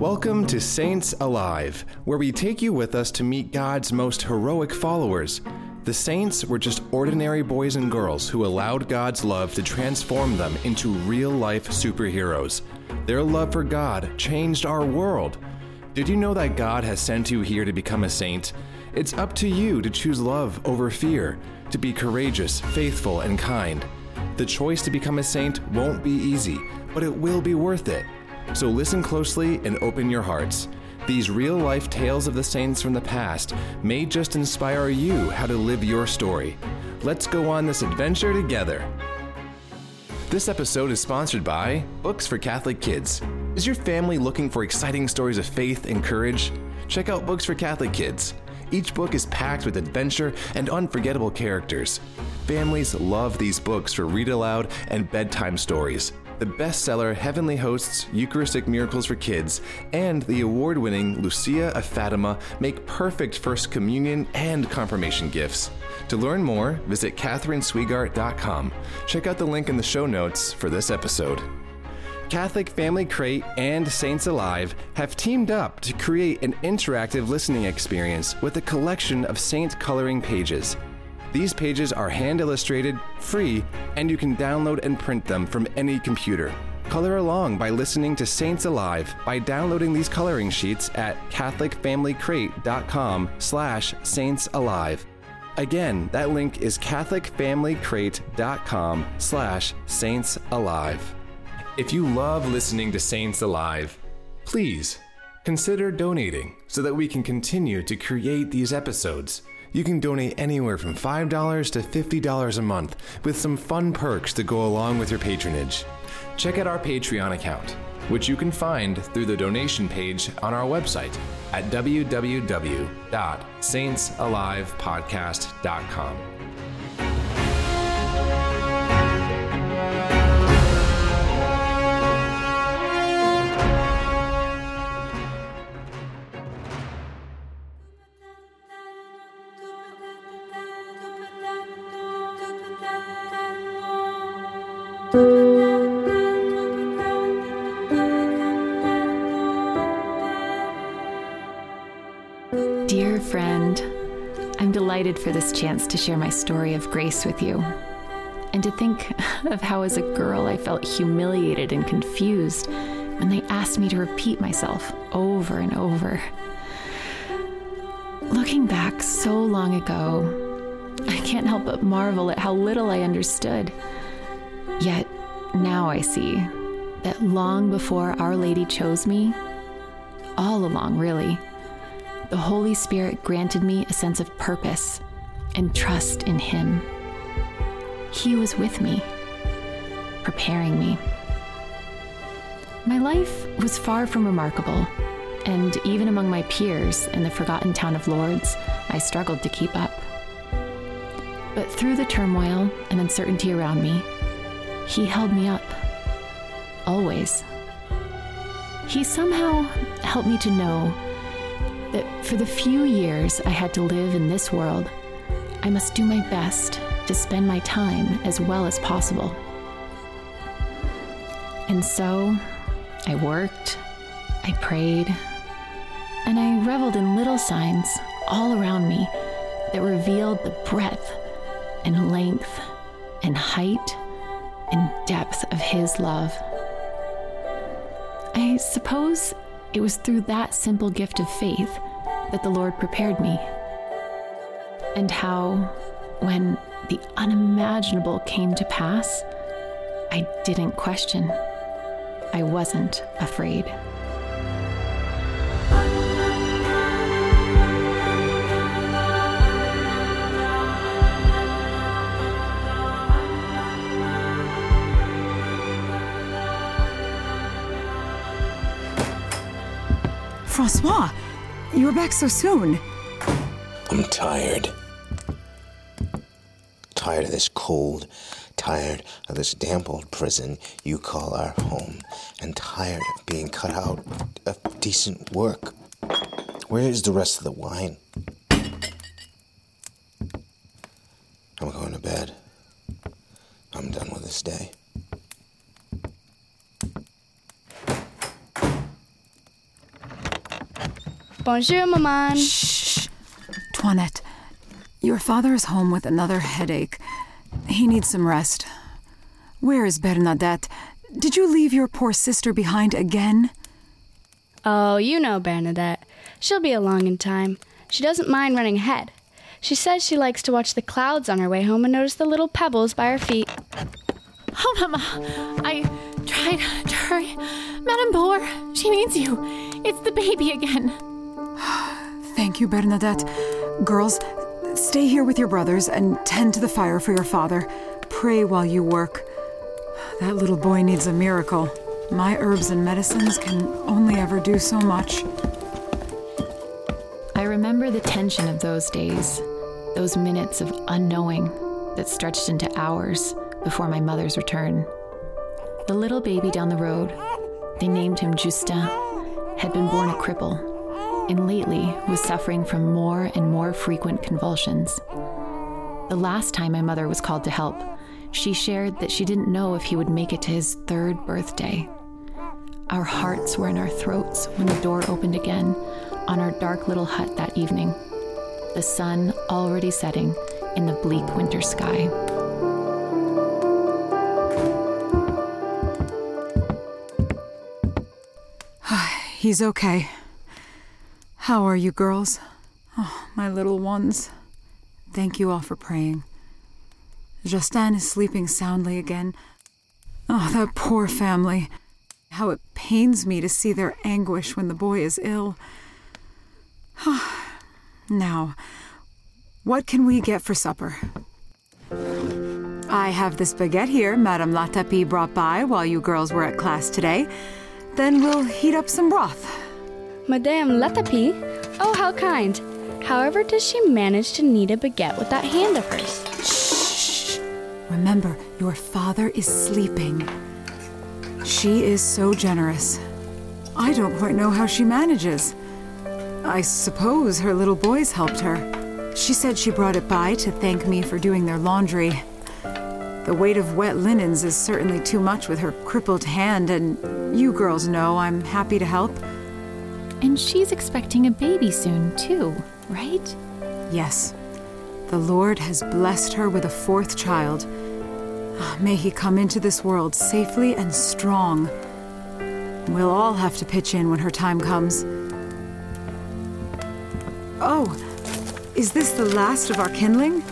Welcome to Saints Alive, where we take you with us to meet God's most heroic followers. The saints were just ordinary boys and girls who allowed God's love to transform them into real life superheroes. Their love for God changed our world. Did you know that God has sent you here to become a saint? It's up to you to choose love over fear, to be courageous, faithful, and kind. The choice to become a saint won't be easy, but it will be worth it. So listen closely and open your hearts. These real life tales of the saints from the past may just inspire you how to live your story. Let's go on this adventure together. This episode is sponsored by Books for Catholic Kids. Is your family looking for exciting stories of faith and courage? Check out Books for Catholic Kids. Each book is packed with adventure and unforgettable characters. Families love these books for read aloud and bedtime stories. The bestseller Heavenly Hosts Eucharistic Miracles for Kids and the award winning Lucia of Fatima make perfect First Communion and Confirmation gifts. To learn more, visit KathrynSwegart.com. Check out the link in the show notes for this episode. Catholic Family Crate and Saints Alive have teamed up to create an interactive listening experience with a collection of saint coloring pages. These pages are hand illustrated, free, and you can download and print them from any computer. Color along by listening to Saints Alive by downloading these coloring sheets at catholicfamilycrate.com slash saintsalive. Again, that link is catholicfamilycrate.com slash saintsalive. If you love listening to Saints Alive, please consider donating so that we can continue to create these episodes. You can donate anywhere from $5 to $50 a month with some fun perks to go along with your patronage. Check out our Patreon account, which you can find through the donation page on our website at www.saintsalivepodcast.com. I'm for this chance to share my story of grace with you. And to think of how, as a girl, I felt humiliated and confused when they asked me to repeat myself over and over. Looking back so long ago, I can't help but marvel at how little I understood. Yet now I see that long before Our Lady chose me, all along really, the Holy Spirit granted me a sense of purpose and trust in Him. He was with me, preparing me. My life was far from remarkable, and even among my peers in the forgotten town of Lourdes, I struggled to keep up. But through the turmoil and uncertainty around me, He held me up. Always. He somehow helped me to know that for the few years I had to live in this world, I must do my best to spend my time as well as possible. And so I worked, I prayed, and I reveled in little signs all around me that revealed the breadth and length and height and depth of His love. I suppose it was through that simple gift of faith that the Lord prepared me. And how, when the unimaginable came to pass, I didn't question. I wasn't afraid. Francois, you were back so soon. I'm tired. Tired of this cold, tired of this damp old prison you call our home, and tired of being cut out of decent work. Where is the rest of the wine? I'm going to bed. I'm done with this day. Bonjour, maman. Shh. Toinette, your father is home with another headache. He needs some rest. Where is Bernadette? Did you leave your poor sister behind again? Oh, you know Bernadette. She'll be along in time. She doesn't mind running ahead. She says she likes to watch the clouds on her way home and notice the little pebbles by her feet. Oh, Mama, I tried to hurry. Madame Boer, she needs you. It's the baby again. Thank you, Bernadette. Girls, stay here with your brothers and tend to the fire for your father. Pray while you work. That little boy needs a miracle. My herbs and medicines can only ever do so much. I remember the tension of those days, those minutes of unknowing that stretched into hours before my mother's return. The little baby down the road, they named him Justin, had been born a cripple and lately was suffering from more and more frequent convulsions. The last time my mother was called to help, she shared that she didn't know if he would make it to his third birthday. Our hearts were in our throats when the door opened again on our dark little hut that evening, the sun already setting in the bleak winter sky. He's okay. How are you, girls? Oh, my little ones. Thank you all for praying. Justin is sleeping soundly again. Oh, that poor family. How it pains me to see their anguish when the boy is ill. Ah, now, what can we get for supper? I have this baguette here Madame Latapie brought by while you girls were at class today. Then we'll heat up some broth. Madame Latapie? Oh, how kind. However, does she manage to knead a baguette with that hand of hers? Shh. Remember, your father is sleeping. She is so generous. I don't quite know how she manages. I suppose her little boys helped her. She said she brought it by to thank me for doing their laundry. The weight of wet linens is certainly too much with her crippled hand, and you girls know I'm happy to help. And she's expecting a baby soon, too, right? Yes. The Lord has blessed her with a fourth child. Ah, may he come into this world safely and strong. We'll all have to pitch in when her time comes. Oh, is this the last of our kindling?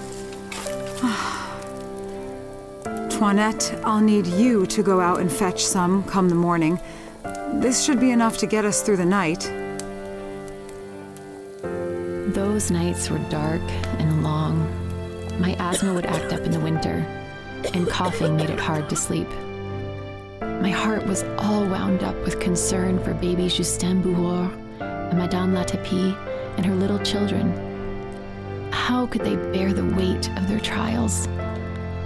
Ah. Toinette, I'll need you to go out and fetch some come the morning. This should be enough to get us through the night. Those nights were dark and long. My asthma would act up in the winter, and coughing made it hard to sleep. My heart was all wound up with concern for baby Justin Bouhour and Madame Latapie and her little children. How could they bear the weight of their trials?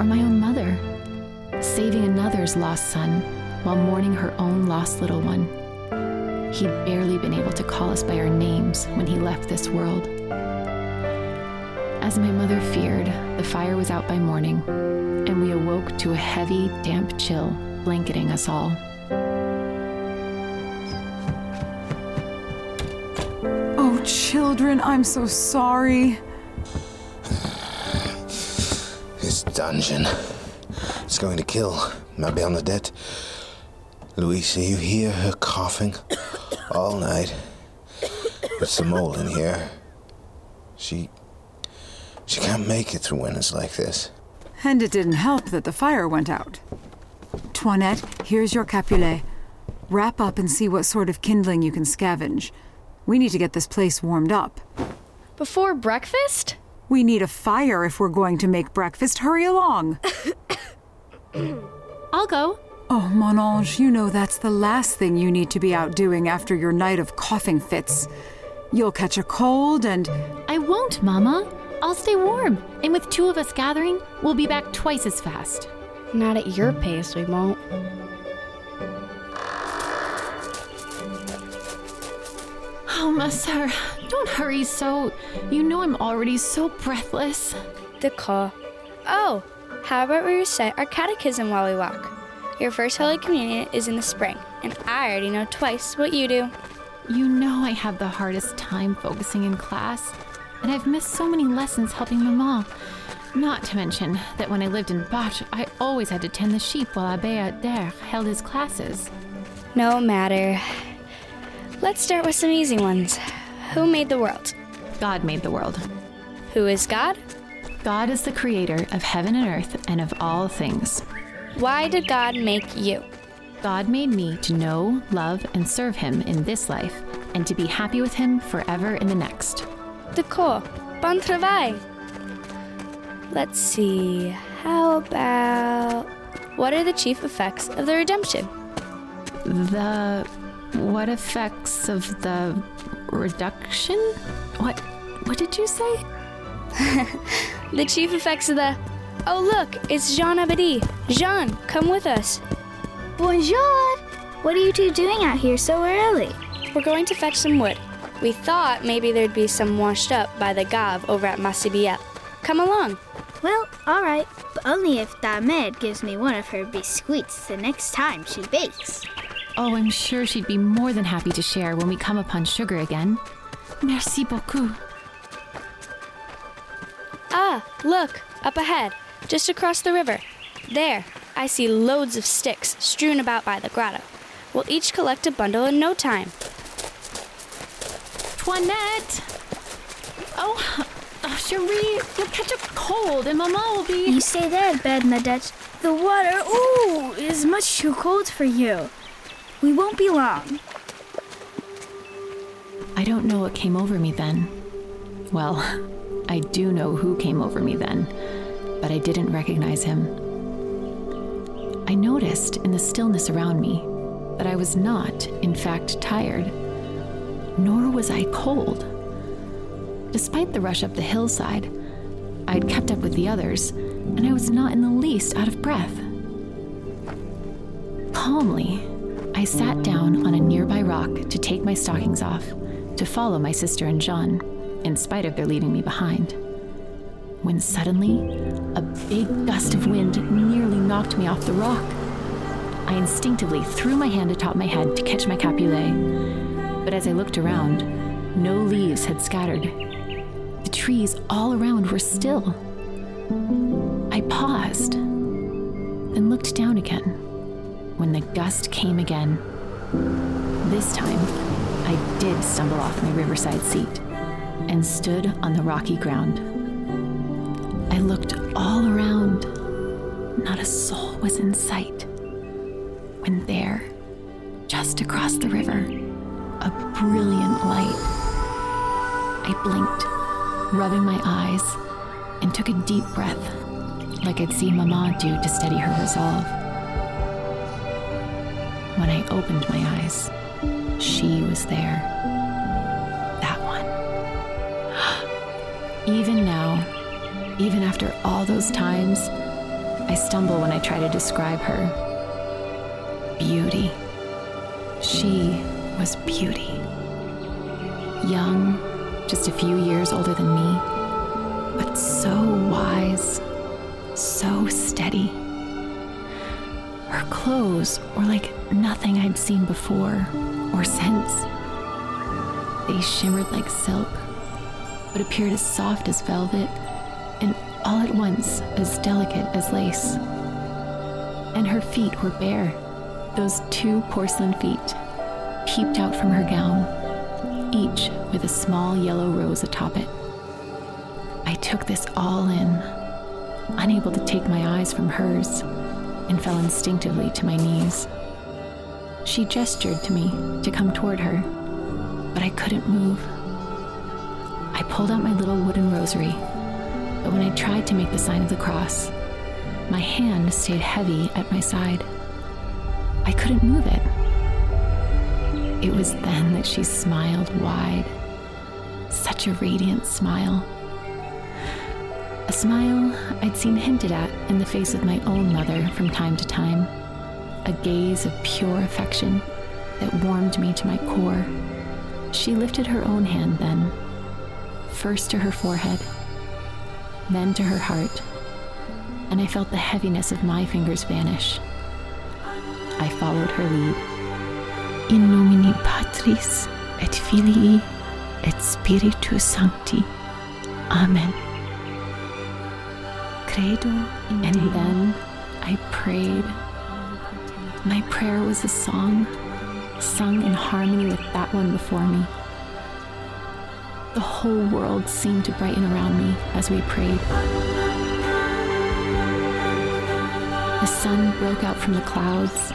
Or my own mother, saving another's lost son while mourning her own lost little one. He'd barely been able to call us by our names when he left this world. As my mother feared, the fire was out by morning, and we awoke to a heavy, damp chill blanketing us all. Oh, children, I'm so sorry. This dungeon is going to kill my Bernadette. Louisa, you hear her coughing all night. There's some mold in here. She. She can't make it through winters like this. And it didn't help that the fire went out. Toinette, here's your Capulet. Wrap up and see what sort of kindling you can scavenge. We need to get this place warmed up. Before breakfast? We need a fire if we're going to make breakfast. Hurry along. I'll go. Oh, mon ange, you know that's the last thing you need to be out doing after your night of coughing fits. You'll catch a cold and. I won't, Mama. I'll stay warm. And with two of us gathering, we'll be back twice as fast. Not at your pace, we won't. Oh, Master, don't hurry so. You know I'm already so breathless. The call. Oh, how about we recite our catechism while we walk? Your first Holy Communion is in the spring, and I already know twice what you do. You know I have the hardest time focusing in class, and I've missed so many lessons helping Maman. Not to mention that when I lived in Bach, I always had to tend the sheep while Abbe Ader held his classes. No matter. Let's start with some easy ones. Who made the world? God made the world. Who is God? God is the creator of heaven and earth and of all things. Why did God make you? God made me to know, love, and serve Him in this life, and to be happy with Him forever in the next. D'accord. Bon travail. Let's see. How about. What are the chief effects of the redemption? The. What effects of the reduction? What. What did you say? The chief effects of the. Oh, look, it's Jean Abadie. Jean, come with us. Bonjour! What are you two doing out here so early? We're going to fetch some wood. We thought maybe there'd be some washed up by the Gave over at Massabielle. Come along. Well, alright, but only if Damed gives me one of her biscuits the next time she bakes. Oh, I'm sure she'd be more than happy to share when we come upon sugar again. Merci beaucoup. Ah, look, up ahead, just across the river. There, I see loads of sticks strewn about by the grotto. We'll each collect a bundle in no time. Toinette! Oh, oh, Cherie, you'll catch a cold and Mama will be. You say that, Bernadette. The water, ooh, is much too cold for you. We won't be long. I don't know what came over me then. Well, I do know who came over me then, but I didn't recognize him. I noticed in the stillness around me that I was not, in fact, tired, nor was I cold. Despite the rush up the hillside, I had kept up with the others, and I was not in the least out of breath. Calmly, I sat down on a nearby rock to take my stockings off, to follow my sister and Jean, in spite of their leaving me behind. When suddenly, a big gust of wind nearly knocked me off the rock. I instinctively threw my hand atop my head to catch my capulet, but as I looked around, no leaves had scattered. The trees all around were still. I paused, then looked down again when the gust came again. This time, I did stumble off my riverside seat and stood on the rocky ground. I looked all around. Not a soul was in sight. When there, just across the river, a brilliant light. I blinked, rubbing my eyes, and took a deep breath, like I'd seen Mama do to steady her resolve. When I opened my eyes, she was there. That one. Even now, even after all those times, I stumble when I try to describe her. Beauty. She was beauty. Young, just a few years older than me, but so wise, so steady. Her clothes were like nothing I'd seen before or since. They shimmered like silk, but appeared as soft as velvet all at once as delicate as lace. And her feet were bare. Those two porcelain feet peeped out from her gown, each with a small yellow rose atop it. I took this all in, unable to take my eyes from hers, and fell instinctively to my knees. She gestured to me to come toward her, but I couldn't move. I pulled out my little wooden rosary, but when I tried to make the sign of the cross, my hand stayed heavy at my side. I couldn't move it. It was then that she smiled wide. Such a radiant smile. A smile I'd seen hinted at in the face of my own mother from time to time. A gaze of pure affection that warmed me to my core. She lifted her own hand then, first to her forehead, then to her heart, and I felt the heaviness of my fingers vanish. I followed her lead. In nomine Patris et Filii et Spiritus Sancti. Amen. Credo in And then I prayed. My prayer was a song, sung in harmony with that one before me. The whole world seemed to brighten around me as we prayed. The sun broke out from the clouds,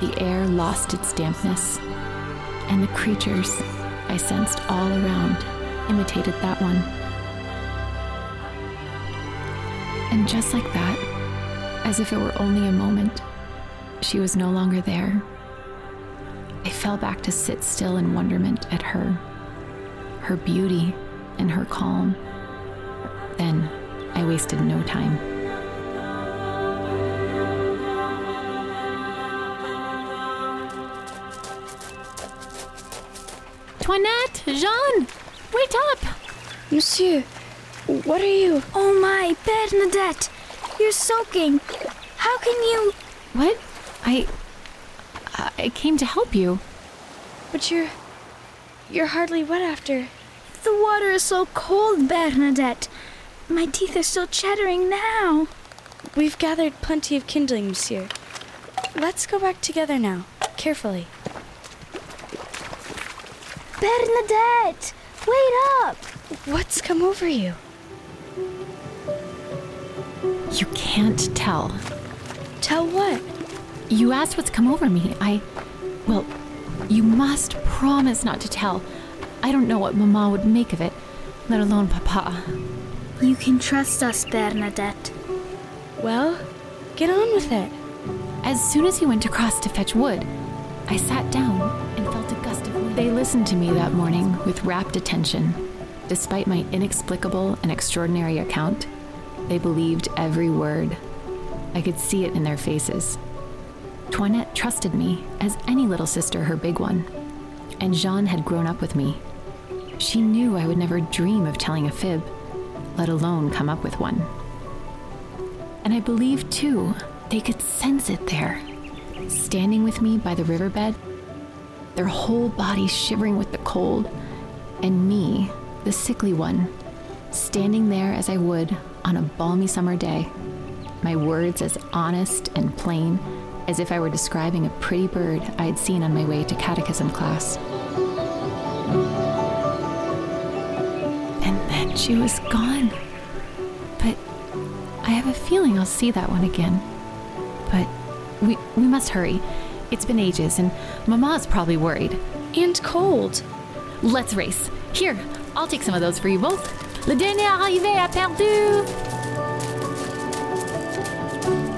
the air lost its dampness, and the creatures I sensed all around imitated that one. And just like that, as if it were only a moment, she was no longer there. I fell back to sit still in wonderment at her her beauty, and her calm. Then I wasted no time. Toinette, Jean, wait up! Monsieur, what are you? Oh my, Bernadette! You're soaking! How can you. What? I. I came to help you. But you're. You're hardly wet after. The water is so cold, Bernadette. My teeth are still chattering now. We've gathered plenty of kindling, monsieur. Let's go back together now, carefully. Bernadette! Wait up! What's come over you? You can't tell. Tell what? You asked what's come over me. I. Well, you must promise not to tell. I don't know what Mama would make of it, let alone Papa. You can trust us, Bernadette. Well, get on with it. As soon as he went across to fetch wood, I sat down and felt a gust of wind. They listened to me that morning with rapt attention. Despite my inexplicable and extraordinary account, they believed every word. I could see it in their faces. Toinette trusted me as any little sister, her big one. And Jean had grown up with me. She knew I would never dream of telling a fib, let alone come up with one. And I believed, too, they could sense it there, standing with me by the riverbed, their whole bodies shivering with the cold, and me, the sickly one, standing there as I would on a balmy summer day, my words as honest and plain as if I were describing a pretty bird I had seen on my way to catechism class. She was gone. But I have a feeling I'll see that one again. But we, we must hurry. It's been ages, and Mama's probably worried. And cold. Let's race. Here, I'll take some of those for you both. Le dernier arrivé a perdu!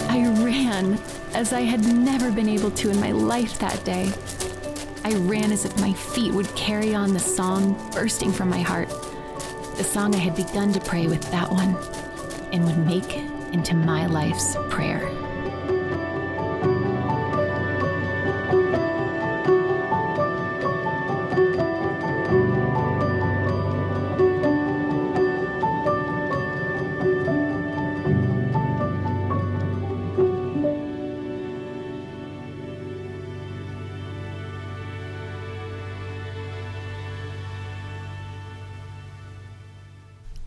I ran as I had never been able to in my life that day. I ran as if my feet would carry on the song bursting from my heart. The song I had begun to pray with that one and would make into my life's prayer.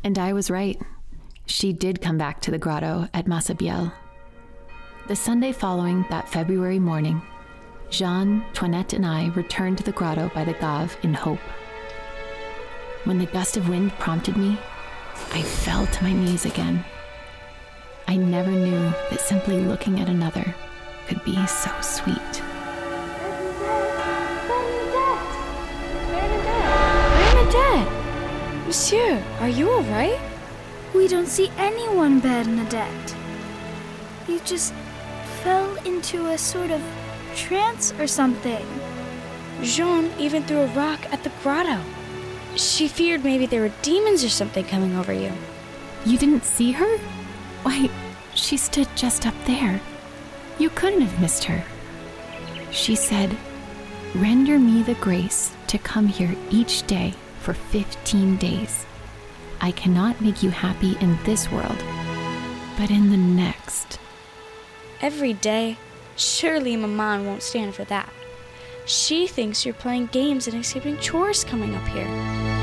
And I was right. She did come back to the grotto at Massabielle. The Sunday following that February morning, Jean, Toinette, and I returned to the grotto by the Gave in hope. When the gust of wind prompted me, I fell to my knees again. I never knew that simply looking at another could be so sweet. Monsieur, are you all right? We don't see anyone, Bernadette. You just fell into a sort of trance or something. Jean even threw a rock at the grotto. She feared maybe there were demons or something coming over you. You didn't see her? Why, she stood just up there. You couldn't have missed her. She said, Render me the grace to come here each day for 15 days. I cannot make you happy in this world, but in the next. Every day? Surely Maman won't stand for that. She thinks you're playing games and escaping chores coming up here.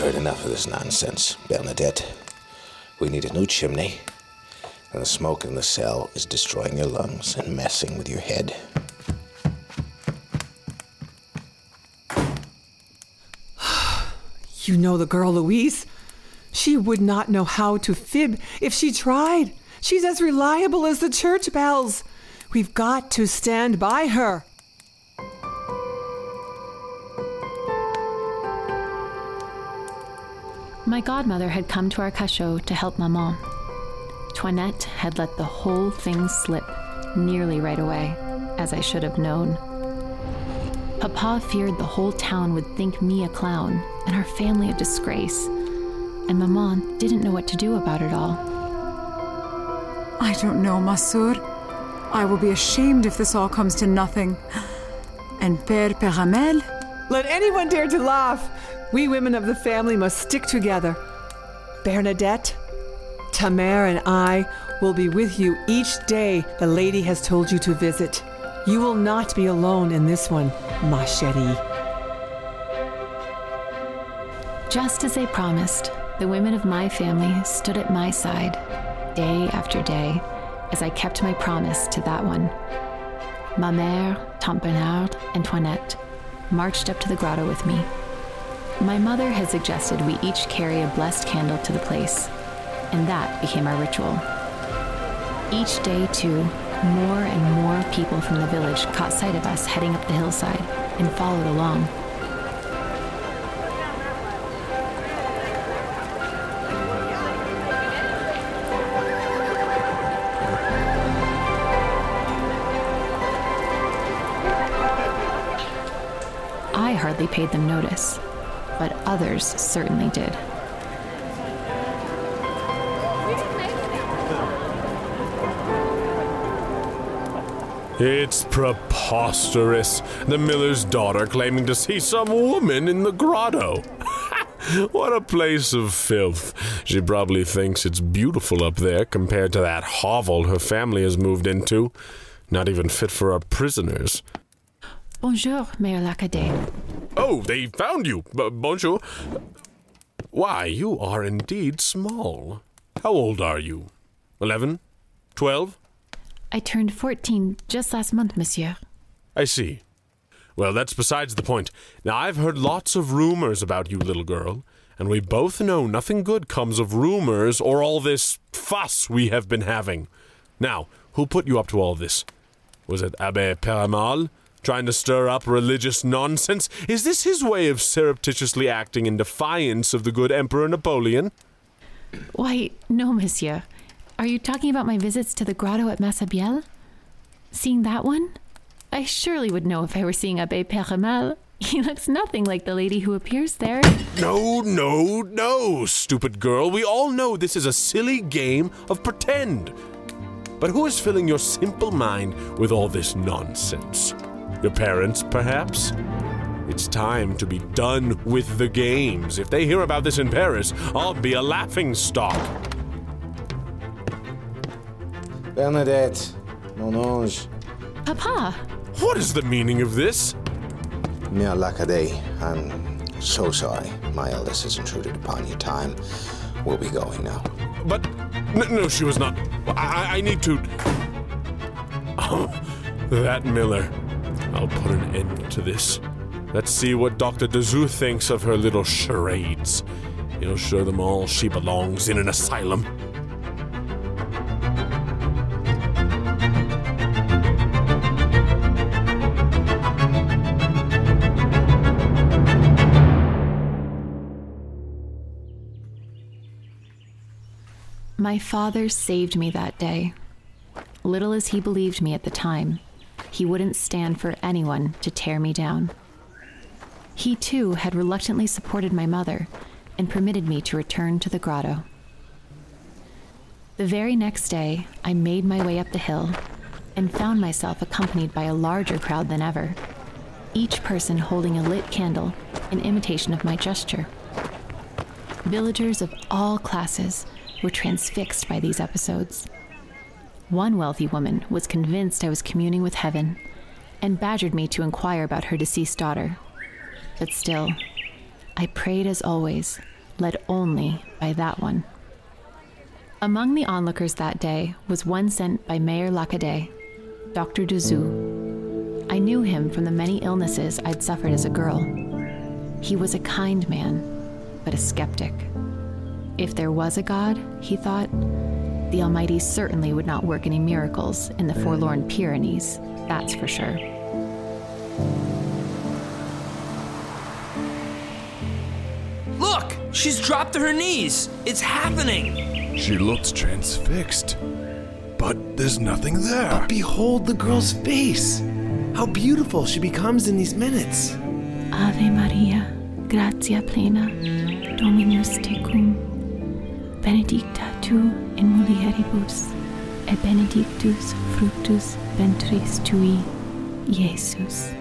I've heard enough of this nonsense, Bernadette. We need a new chimney, and the smoke in the cell is destroying your lungs and messing with your head. You know the girl, Louise. She would not know how to fib if she tried. She's as reliable as the church bells. We've got to stand by her. My godmother had come to our cachot to help Maman. Toinette had let the whole thing slip nearly right away, as I should have known. Papa feared the whole town would think me a clown and our family a disgrace, and Maman didn't know what to do about it all. I don't know, Masur. I will be ashamed if this all comes to nothing. And Père Peyramale? Let anyone dare to laugh. We women of the family must stick together. Bernadette, Tamer, and I will be with you each day the lady has told you to visit. You will not be alone in this one, ma chérie. Just as they promised, the women of my family stood at my side, day after day, as I kept my promise to that one. Ma mère, Tante Bernard, and Toinette marched up to the grotto with me. My mother had suggested we each carry a blessed candle to the place, and that became our ritual. Each day, too, more and more people from the village caught sight of us heading up the hillside and followed along. I hardly paid them notice, but others certainly did. It's preposterous. The miller's daughter claiming to see some woman in the grotto. what a place of filth. She probably thinks it's beautiful up there compared to that hovel her family has moved into. Not even fit for our prisoners. Bonjour, Mayor Lacadé. Oh, they found you. B- bonjour. Why, you are indeed small. How old are you? Eleven? Twelve? I turned 14 just last month, monsieur. I see. Well, that's besides the point. Now, I've heard lots of rumors about you, little girl, and we both know nothing good comes of rumors or all this fuss we have been having. Now, who put you up to all this? Was it Abbe Peramal? Trying to stir up religious nonsense? Is this his way of surreptitiously acting in defiance of the good Emperor Napoleon? Why, no, monsieur. Are you talking about my visits to the grotto at Massabielle? Seeing that one? I surely would know if I were seeing Abbe Peyramale. He looks nothing like the lady who appears there. No, no, no, stupid girl. We all know this is a silly game of pretend. But who is filling your simple mind with all this nonsense? Your parents, perhaps? It's time to be done with the games. If they hear about this in Paris, I'll be a laughing stock. Bernadette, mon ange, Papa! What is the meaning of this? Mia Lacade, I'm so sorry my eldest has intruded upon your time. We'll be going now. But n- no, she was not. I, I need to. Oh, that Miller. I'll put an end to this. Let's see what Dr. Dozous thinks of her little charades. He'll show them all she belongs in an asylum. My father saved me that day. Little as he believed me at the time, he wouldn't stand for anyone to tear me down. He too had reluctantly supported my mother and permitted me to return to the grotto. The very next day, I made my way up the hill, and found myself accompanied by a larger crowd than ever, each person holding a lit candle in imitation of my gesture. Villagers of all classes were transfixed by these episodes. One wealthy woman was convinced I was communing with heaven and badgered me to inquire about her deceased daughter. But still, I prayed as always, led only by that one. Among the onlookers that day was one sent by Mayor Lacadé, Dr. Dozous. I knew him from the many illnesses I'd suffered as a girl. He was a kind man, but a skeptic. If there was a God, he thought, the Almighty certainly would not work any miracles in the forlorn Pyrenees, that's for sure. Look! She's dropped to her knees! It's happening! She looks transfixed. But there's nothing there. But behold the girl's face. How beautiful she becomes in these minutes. Ave Maria, gratia plena, Dominus tecum, benedicta tu in mulieribus, et benedictus fructus ventris tui, Iesus.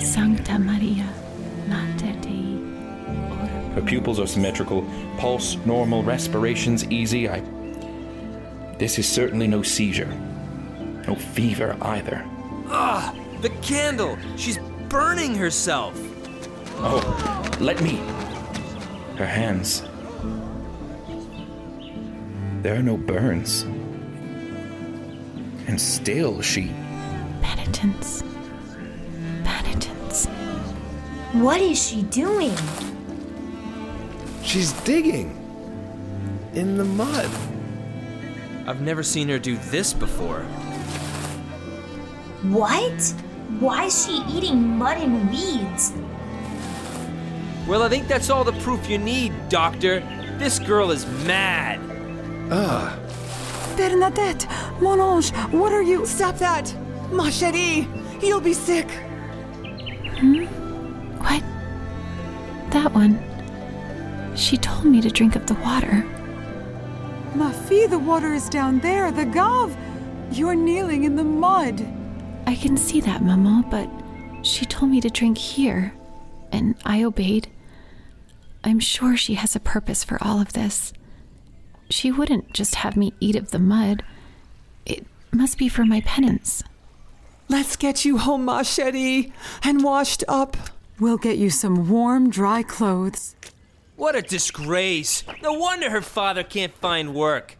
Sancta Maria, Mater Dei, Her pupils are symmetrical, pulse normal, respirations easy. I. This is certainly no seizure. No fever either. Ah! The candle! She's burning herself! Oh, let me. Her hands. There are no burns. And still she. penitence, penitence. What is she doing? She's digging in the mud. I've never seen her do this before. What? Why is she eating mud and weeds? Well, I think that's all the proof you need, Doctor. This girl is mad. Ah, Bernadette, mon ange, what are you? Stop that! Ma chérie! You'll be sick! What? That one. She told me to drink of the water. Ma fille, the water is down there, the Gave. You're kneeling in the mud. I can see that, Maman, but she told me to drink here, and I obeyed. I'm sure she has a purpose for all of this. She wouldn't just have me eat of the mud. It must be for my penance. Let's get you home, ma chérie, and washed up. We'll get you some warm, dry clothes. What a disgrace. No wonder her father can't find work.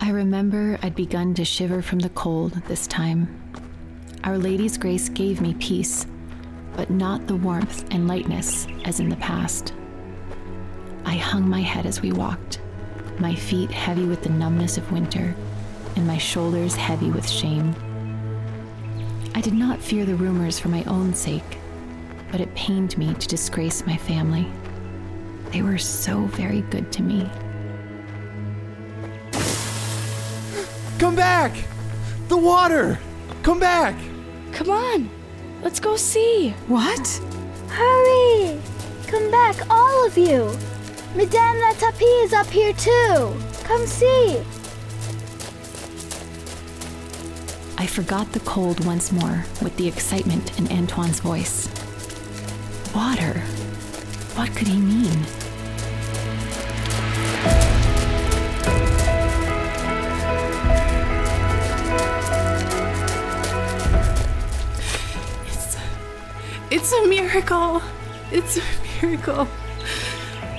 I remember I'd begun to shiver from the cold this time. Our Lady's grace gave me peace, but not the warmth and lightness as in the past. I hung my head as we walked, my feet heavy with the numbness of winter, and my shoulders heavy with shame. I did not fear the rumors for my own sake, but it pained me to disgrace my family. They were so very good to me. come back! The water! Come back! Come on, let's go see. What? Hurry! Come back, all of you! Madame Latapie is up here too! Come see! I forgot the cold once more with the excitement in Antoine's voice. Water? What could he mean? It's, it's a miracle. It's a miracle.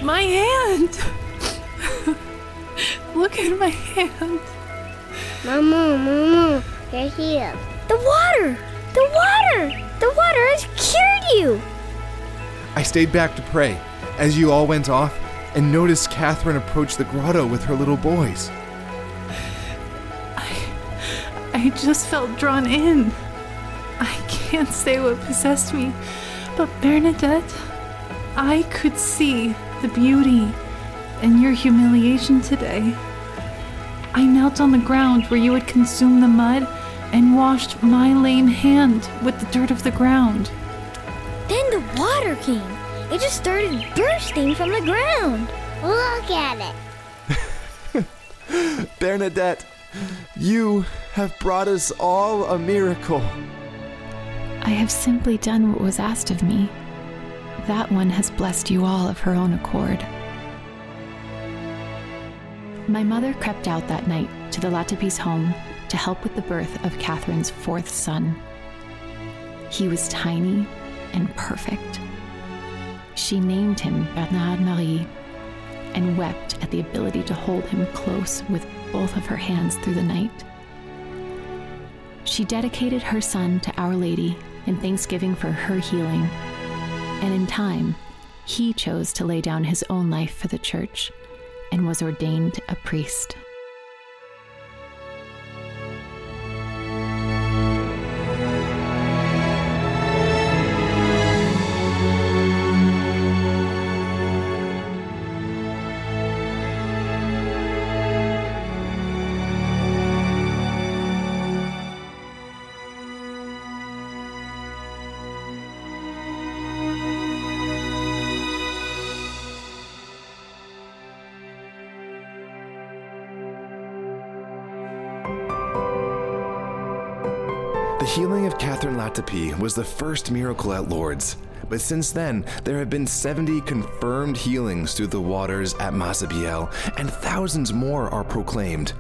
My hand. Look at my hand. Mama, Mama, they're here. The water! The water! The water has cured you! I stayed back to pray as you all went off and noticed Catherine approach the grotto with her little boys. I. I just felt drawn in. I can't say what possessed me, but Bernadette, I could see the beauty in your humiliation today. I knelt on the ground where you had consumed the mud and washed my lame hand with the dirt of the ground. Then the water came. It just started bursting from the ground. Look at it. Bernadette, you have brought us all a miracle. I have simply done what was asked of me. That one has blessed you all of her own accord. My mother crept out that night to the Latapie's home to help with the birth of Catherine's fourth son. He was tiny and perfect. She named him Bernard Marie and wept at the ability to hold him close with both of her hands through the night. She dedicated her son to Our Lady in thanksgiving for her healing, and in time, he chose to lay down his own life for the church and was ordained a priest. The Catherine Latapie was the first miracle at Lourdes, but since then, there have been 70 confirmed healings through the waters at Massabielle, and thousands more are proclaimed.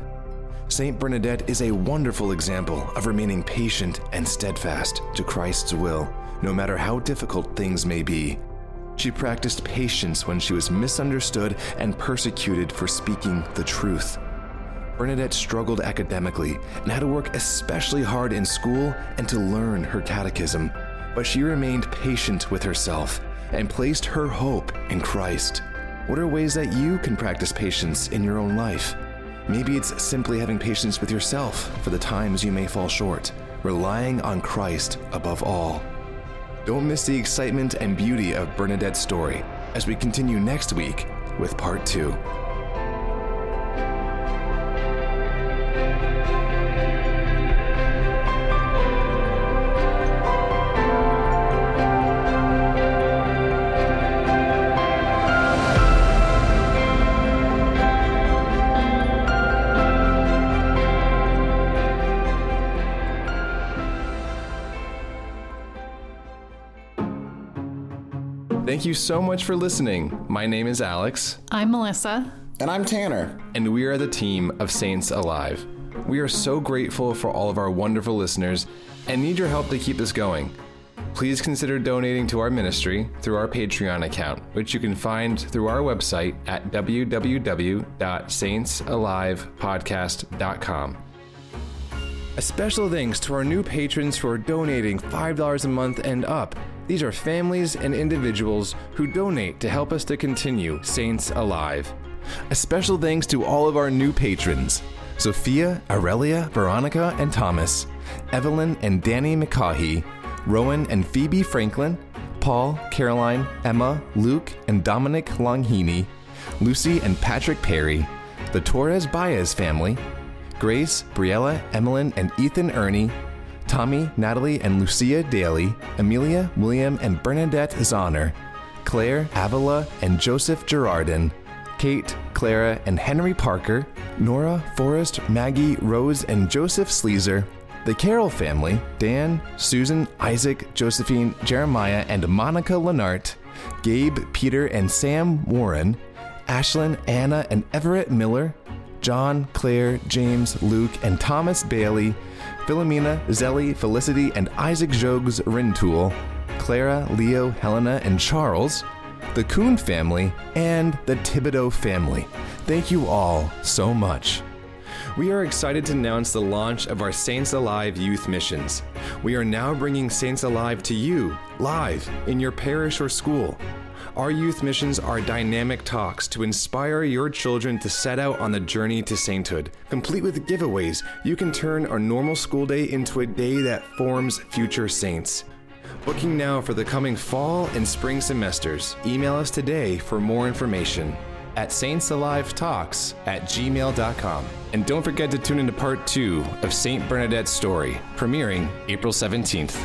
Saint Bernadette is a wonderful example of remaining patient and steadfast to Christ's will, no matter how difficult things may be. She practiced patience when she was misunderstood and persecuted for speaking the truth. Bernadette struggled academically and had to work especially hard in school and to learn her catechism, but she remained patient with herself and placed her hope in Christ. What are ways that you can practice patience in your own life? Maybe it's simply having patience with yourself for the times you may fall short, relying on Christ above all. Don't miss the excitement and beauty of Bernadette's story as we continue next week with part two. Thank you so much for listening. My name is Alex. I'm Melissa. And I'm Tanner. And we are the team of Saints Alive. We are so grateful for all of our wonderful listeners and need your help to keep this going. Please consider donating to our ministry through our Patreon account, which you can find through our website at www.saintsalivepodcast.com. A special thanks to our new patrons who are donating $5 a month and up. These are families and individuals who donate to help us to continue Saints Alive. A special thanks to all of our new patrons Sophia, Aurelia, Veronica, and Thomas, Evelyn and Danny McCaughey, Rowan and Phoebe Franklin, Paul, Caroline, Emma, Luke, and Dominic Longhini, Lucy and Patrick Perry, the Torres Baez family, Grace, Briella, Emmeline, and Ethan Ernie, Tommy, Natalie, and Lucia Daly, Amelia, William, and Bernadette Zahner, Claire, Avila, and Joseph Gerardin, Kate, Clara, and Henry Parker, Nora, Forrest, Maggie, Rose, and Joseph Sleezer, the Carroll family, Dan, Susan, Isaac, Josephine, Jeremiah, and Monica Lenart, Gabe, Peter, and Sam Warren, Ashlyn, Anna, and Everett Miller, John, Claire, James, Luke, and Thomas Bailey, Philomena, Zélie, Felicity, and Isaac Jogues Rintoul, Clara, Leo, Helena, and Charles, the Kuhn family, and the Thibodeau family. Thank you all so much. We are excited to announce the launch of our Saints Alive youth missions. We are now bringing Saints Alive to you, live, in your parish or school. Our youth missions are dynamic talks to inspire your children to set out on the journey to sainthood. Complete with giveaways, you can turn a normal school day into a day that forms future saints. Booking now for the coming fall and spring semesters. Email us today for more information at saintsalivetalks at gmail.com. And don't forget to tune into part two of St. Bernadette's story, premiering April 17th.